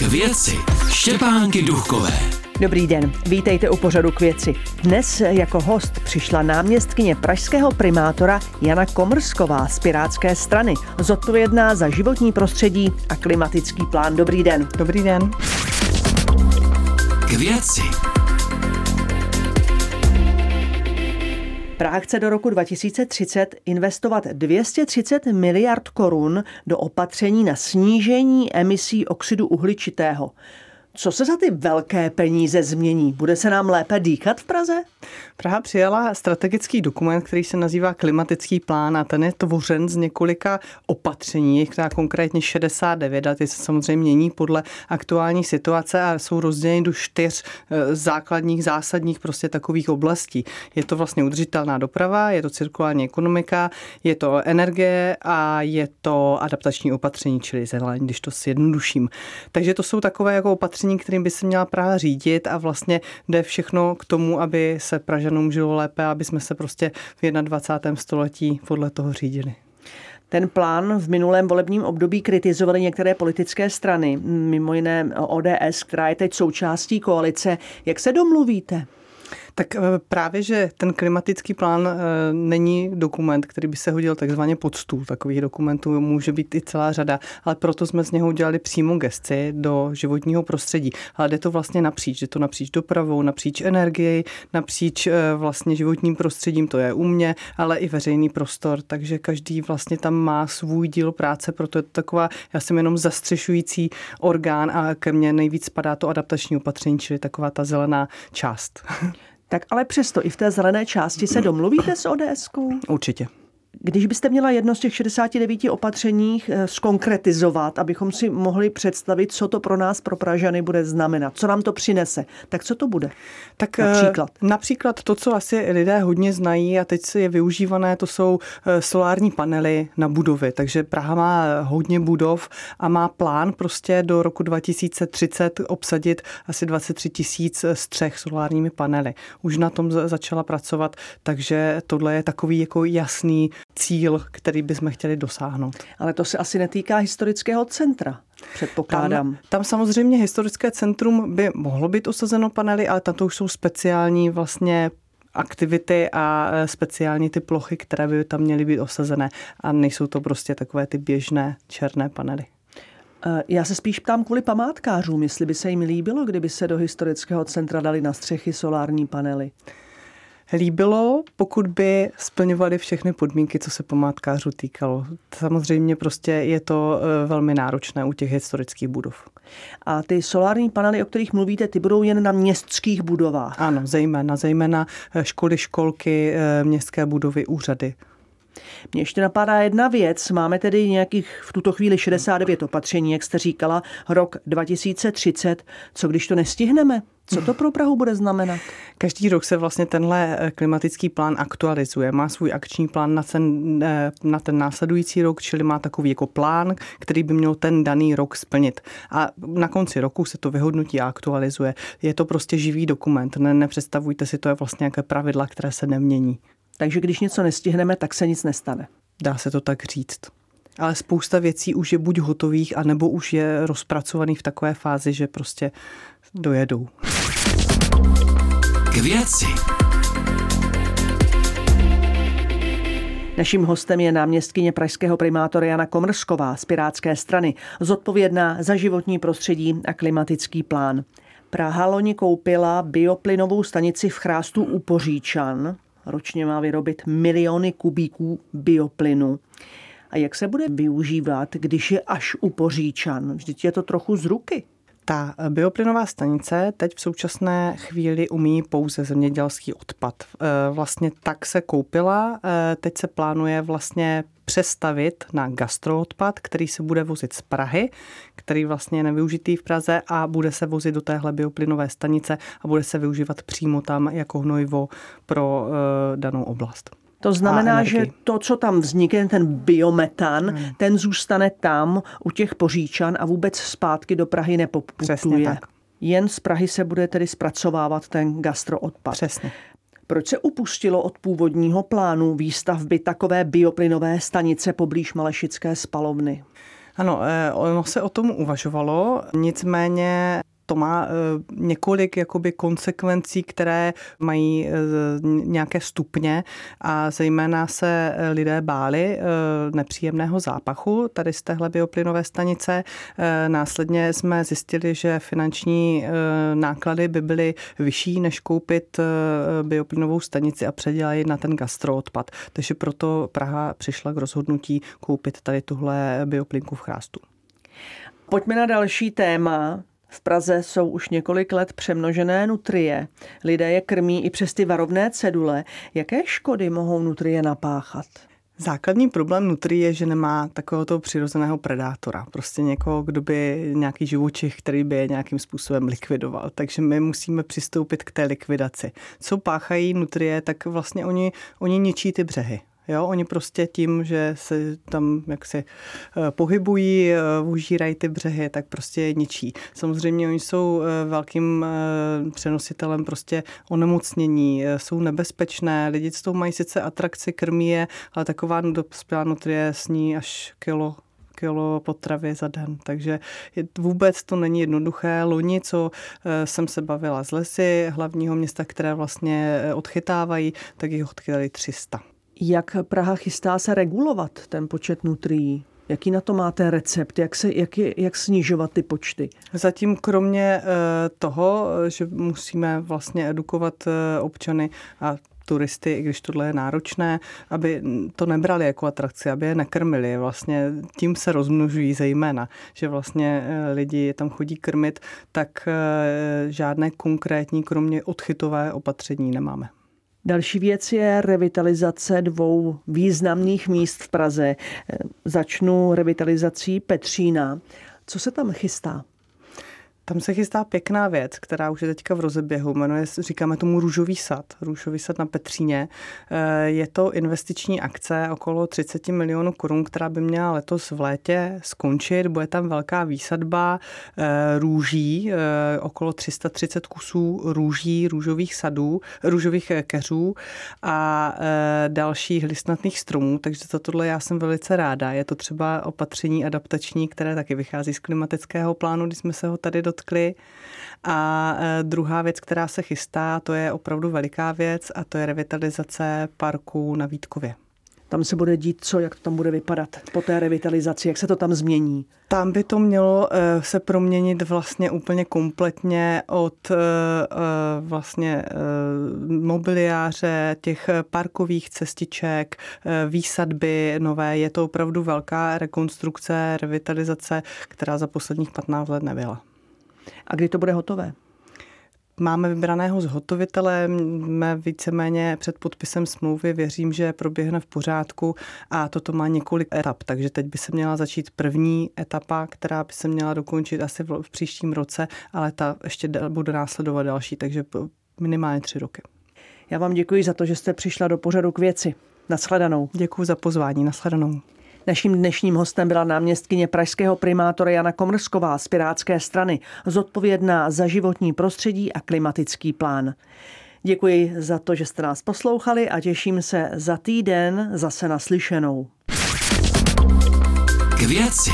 K věci Štěpánky Duchové. Dobrý den, vítejte u pořadu k věci. Dnes jako host přišla náměstkyně pražského primátora Jana Komrsková z Pirátské strany, zodpovědná za životní prostředí a klimatický plán. Dobrý den. Dobrý den. K věci Praha chce do roku 2030 investovat 230 miliard korun do opatření na snížení emisí oxidu uhličitého. Co se za ty velké peníze změní? Bude se nám lépe dýchat v Praze? Praha přijala strategický dokument, který se nazývá klimatický plán a ten je tvořen z několika opatření, která konkrétně 69 a ty se samozřejmě mění podle aktuální situace a jsou rozděleny do čtyř eh, základních, zásadních prostě takových oblastí. Je to vlastně udržitelná doprava, je to cirkulární ekonomika, je to energie a je to adaptační opatření, čili zelení, když to zjednoduším. Takže to jsou takové jako opatření, kterým by se měla Praha řídit a vlastně jde všechno k tomu, aby se Pražanům žilo lépe, aby jsme se prostě v 21. století podle toho řídili. Ten plán v minulém volebním období kritizovali některé politické strany, mimo jiné ODS, která je teď součástí koalice. Jak se domluvíte? Tak eh, právě, že ten klimatický plán eh, není dokument, který by se hodil takzvaně pod stůl. Takových dokumentů může být i celá řada, ale proto jsme z něho udělali přímo gesci do životního prostředí. Ale jde to vlastně napříč, jde to napříč dopravou, napříč energií, napříč eh, vlastně životním prostředím, to je u mě, ale i veřejný prostor, takže každý vlastně tam má svůj díl práce, proto je to taková, já jsem jenom zastřešující orgán a ke mně nejvíc spadá to adaptační opatření, čili taková ta zelená část. Tak ale přesto i v té zelené části se domluvíte s ods Určitě. Když byste měla jedno z těch 69 opatřeních eh, skonkretizovat, abychom si mohli představit, co to pro nás, pro Pražany, bude znamenat, co nám to přinese, tak co to bude? Tak eh, například? Například to, co asi lidé hodně znají a teď je využívané, to jsou eh, solární panely na budovy. Takže Praha má hodně budov a má plán prostě do roku 2030 obsadit asi 23 tisíc střech solárními panely. Už na tom začala pracovat, takže tohle je takový jako jasný cíl, který bychom chtěli dosáhnout. Ale to se asi netýká historického centra. Předpokládám. Tam, tam samozřejmě historické centrum by mohlo být usazeno panely, ale tam to už jsou speciální vlastně aktivity a e, speciální ty plochy, které by tam měly být osazené a nejsou to prostě takové ty běžné černé panely. E, já se spíš ptám kvůli památkářům, jestli by se jim líbilo, kdyby se do historického centra dali na střechy solární panely líbilo, pokud by splňovali všechny podmínky, co se památkářů týkalo. Samozřejmě prostě je to e, velmi náročné u těch historických budov. A ty solární panely, o kterých mluvíte, ty budou jen na městských budovách? Ano, zejména, zejména e, školy, školky, e, městské budovy, úřady. Mně ještě napadá jedna věc. Máme tedy nějakých v tuto chvíli 69 opatření, jak jste říkala, rok 2030. Co když to nestihneme? Co to pro Prahu bude znamenat? Každý rok se vlastně tenhle eh, klimatický plán aktualizuje. Má svůj akční plán na ten, eh, na ten následující rok, čili má takový jako plán, který by měl ten daný rok splnit. A na konci roku se to vyhodnotí a aktualizuje. Je to prostě živý dokument. Ne, nepředstavujte si, to je vlastně nějaké pravidla, které se nemění. Takže když něco nestihneme, tak se nic nestane. Dá se to tak říct. Ale spousta věcí už je buď hotových, anebo už je rozpracovaných v takové fázi, že prostě dojedou. Věci. Naším hostem je náměstkyně pražského primátora Jana Komrsková z Pirátské strany, zodpovědná za životní prostředí a klimatický plán. Praha loni koupila bioplynovou stanici v chrástu u Poříčan. Ročně má vyrobit miliony kubíků bioplynu. A jak se bude využívat, když je až u Poříčan? Vždyť je to trochu z ruky. Ta bioplynová stanice teď v současné chvíli umí pouze zemědělský odpad. E, vlastně tak se koupila, e, teď se plánuje vlastně přestavit na gastroodpad, který se bude vozit z Prahy, který vlastně je nevyužitý v Praze a bude se vozit do téhle bioplynové stanice a bude se využívat přímo tam jako hnojivo pro e, danou oblast. To znamená, že to, co tam vznikne, ten biometan, hmm. ten zůstane tam u těch poříčan a vůbec zpátky do Prahy nepoputuje. Jen z Prahy se bude tedy zpracovávat ten gastroodpad. Přesně. Proč se upustilo od původního plánu výstavby takové bioplynové stanice poblíž Malešické spalovny? Ano, eh, ono se o tom uvažovalo, nicméně to má eh, několik jakoby konsekvencí, které mají eh, nějaké stupně a zejména se eh, lidé báli nepříjemného zápachu tady z téhle bioplynové stanice. Následně jsme zjistili, že finanční náklady by byly vyšší, než koupit bioplynovou stanici a předělat na ten gastroodpad. Takže proto Praha přišla k rozhodnutí koupit tady tuhle bioplynku v chrástu. Pojďme na další téma. V Praze jsou už několik let přemnožené nutrie. Lidé je krmí i přes ty varovné cedule. Jaké škody mohou nutrie napáchat? Základní problém nutry je, že nemá takového toho přirozeného predátora. Prostě někoho, kdo by nějaký živočich, který by je nějakým způsobem likvidoval. Takže my musíme přistoupit k té likvidaci. Co páchají nutrie, tak vlastně oni, oni ničí ty břehy. Jo, oni prostě tím, že se tam jak se eh, pohybují, eh, užírají ty břehy, tak prostě je ničí. Samozřejmě oni jsou eh, velkým přenositelem prostě onemocnění, jsou nebezpečné, lidi s tou mají sice atrakci, krmí je, ale taková dospělá nutrie sní až kilo kilo potravy za den. Takže vůbec to není jednoduché. Loni, co jsem se bavila z lesy hlavního města, které vlastně odchytávají, tak jich odchytali 300. Jak Praha chystá se regulovat ten počet nutrií? Jaký na to máte recept? Jak, se, jak, je, jak snižovat ty počty? Zatím kromě eh, toho, že musíme vlastně edukovat eh, občany a turisty, i když tohle je náročné, aby to nebrali jako atrakci, aby je nekrmili. Vlastně tím se rozmnožují zejména, že vlastně eh, lidi tam chodí krmit, tak žádné konkrétní, kromě odchytové opatření nemáme. Další věc je revitalizace dvou významných míst v Praze. Začnu revitalizací Petřína. Co se tam chystá? Tam se chystá pěkná věc, která už je teďka v rozeběhu. Jmenuje, říkáme tomu Růžový sad. Růžový sad na Petříně. Eh, je to investiční akce okolo 30 milionů korun, která by měla letos v létě skončit. Bude tam velká výsadba eh, růží, eh, okolo 330 kusů růží, růžových sadů, růžových keřů a dalších listnatných stromů. Takže za tohle já jsem velice ráda. Je to třeba opatření adaptační, které taky vychází z klimatického plánu, když jsme se ho tady dotkli dotkli. A e, druhá věc, která se chystá, to je opravdu veliká věc a to je revitalizace parku na Vítkově. Tam se bude dít co, jak to tam bude vypadat po té revitalizaci, jak se to tam změní? Tam by to mělo e, se proměnit vlastně úplně kompletně od e, vlastně mobiliáře, těch parkových cestiček, výsadby nové. Je to opravdu velká rekonstrukce, revitalizace, která za posledních 15 let nebyla. A kdy to bude hotové? Máme vybraného zhotovitele, jsme víceméně před podpisem smlouvy, věřím, že proběhne v pořádku a toto má několik etap, takže teď by se měla začít první etapa, která by se měla dokončit asi v příštím roce, ale ta ještě bude následovat další, takže minimálně tři roky. Já vám děkuji za to, že jste přišla do pořadu k věci. Naschledanou. Děkuji za pozvání. Naschledanou. Naším dnešním hostem byla náměstkyně pražského primátora Jana Komrsková z Pirátské strany, zodpovědná za životní prostředí a klimatický plán. Děkuji za to, že jste nás poslouchali a těším se za týden zase naslyšenou. K věci.